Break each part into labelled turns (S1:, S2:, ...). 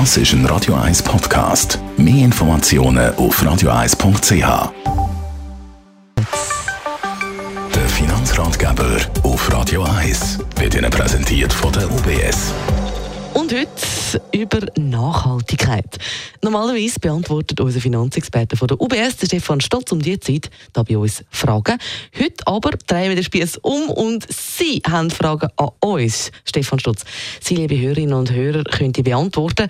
S1: Das ist ein Radio 1 Podcast. Mehr Informationen auf radio1.ch. Der Finanzratgeber auf Radio 1 wird Ihnen präsentiert von der UBS.
S2: Und heute über Nachhaltigkeit. Normalerweise beantwortet unser Finanzexperte von der UBS, der Stefan Stotz, um die Zeit da bei uns Fragen. Heute aber drehen wir den Spieß um und Sie haben Fragen an uns, Stefan Stotz. Sie, liebe Hörerinnen und Hörer, können die beantworten.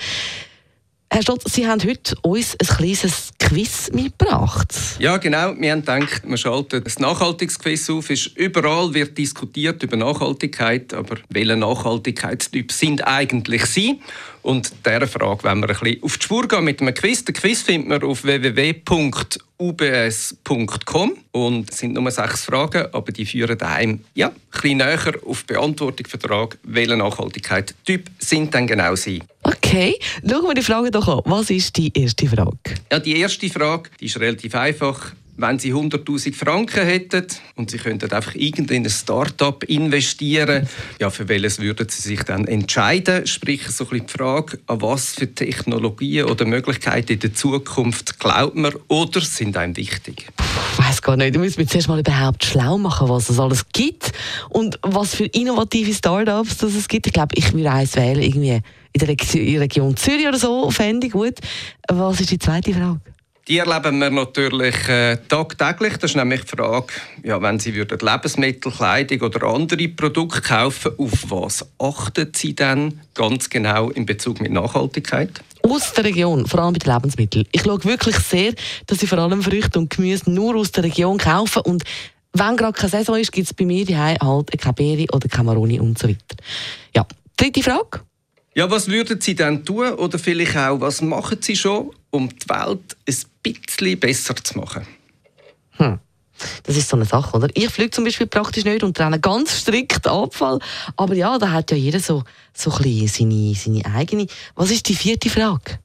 S2: Herr Stotz, Sie haben heute uns ein kleines Quiz mitgebracht.
S3: Ja, genau. Wir haben gedacht, wir schalten ein Nachhaltigungsquiz auf. Ist überall wird diskutiert über Nachhaltigkeit, aber welcher Nachhaltigkeitstyp sind eigentlich Sie? Und dieser Frage wollen wir ein bisschen auf die Spur gehen mit einem Quiz. Den Quiz findet man auf www.ubs.com und es sind nur sechs Fragen, aber die führen daheim ja, ein bisschen näher auf die Beantwortung der Frage, welcher Nachhaltigkeitstyp sind denn genau Sie?
S2: Okay, schauen wir die Frage doch an. Was ist die erste Frage?
S3: Ja, die erste Frage die ist relativ einfach wenn Sie 100.000 Franken hätten und Sie könnten einfach in ein Start-up investieren, ja, für welches würden Sie sich dann entscheiden? Sprich, so ein bisschen die Frage, an was für Technologien oder Möglichkeiten in der Zukunft glaubt man oder sind einem wichtig?
S2: Ich weiß gar nicht. Du müssen mir zuerst mal überhaupt schlau machen, was es alles gibt und was für innovative Start-ups es gibt. Ich glaube, ich würde eins wählen, irgendwie in der Region Zürich oder so, fände ich gut. Was ist die zweite Frage?
S3: Die erleben wir natürlich äh, tagtäglich. Das ist nämlich die Frage, ja, wenn Sie würden Lebensmittel, Kleidung oder andere Produkte kaufen, auf was achten Sie denn ganz genau in Bezug mit Nachhaltigkeit?
S2: Aus der Region, vor allem bei den Lebensmitteln. Ich schaue wirklich sehr, dass Sie vor allem Früchte und Gemüse nur aus der Region kaufen und wenn gerade keine Saison ist, gibt es bei mir halt keine Beere oder keine Maroni und so weiter. Ja, dritte Frage.
S3: Ja, was würden Sie denn tun oder vielleicht auch, was machen Sie schon, um die Welt ein bisschen besser zu machen?
S2: Hm. Das ist so eine Sache, oder? Ich fliege zum Beispiel praktisch nicht und trenne ganz strikt Abfall. Aber ja, da hat ja jeder so, so ein bisschen seine, seine eigene. Was ist die vierte Frage?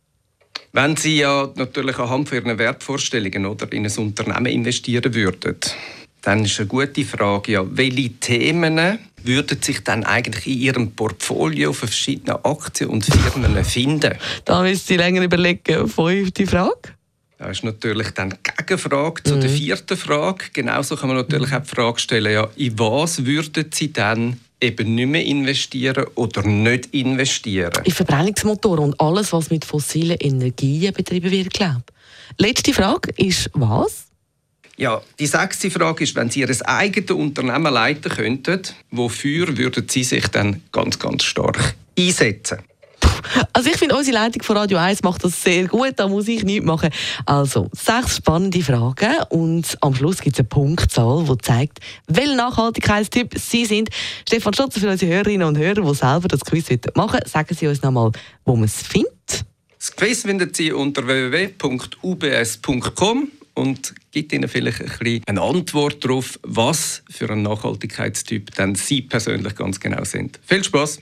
S3: Wenn Sie ja natürlich anhand von Ihren Wertvorstellungen oder in ein Unternehmen investieren würden, dann ist eine gute Frage, ja, welche Themen würden sich dann eigentlich in Ihrem Portfolio von verschiedenen Aktien und Firmen finden?
S2: Da müssen Sie länger überlegen. Fünfte Frage?
S3: Das ist natürlich dann die Gegenfrage zu mhm. der vierten Frage. Genauso kann man natürlich auch die Frage stellen, ja, in was würden Sie dann eben nicht mehr investieren oder nicht investieren?
S2: In Verbrennungsmotoren und alles, was mit fossilen Energien betrieben wird, glaube ich. Letzte Frage ist was?
S3: Ja, die sechste Frage ist, wenn Sie Ihr eigenes Unternehmen leiten könnten, wofür würden Sie sich dann ganz, ganz stark einsetzen?
S2: Also ich finde, unsere Leitung von Radio 1 macht das sehr gut, da muss ich nichts machen. Also, sechs spannende Fragen und am Schluss gibt es eine Punktzahl, die zeigt, welcher Nachhaltigkeitstyp Sie sind. Stefan Stotzer, für unsere Hörerinnen und Hörer, die selber das Quiz machen sagen Sie uns nochmal, wo man es findet.
S3: Das Quiz finden Sie unter www.ubs.com und gibt Ihnen vielleicht ein bisschen eine Antwort darauf, was für ein Nachhaltigkeitstyp denn Sie persönlich ganz genau sind. Viel Spaß!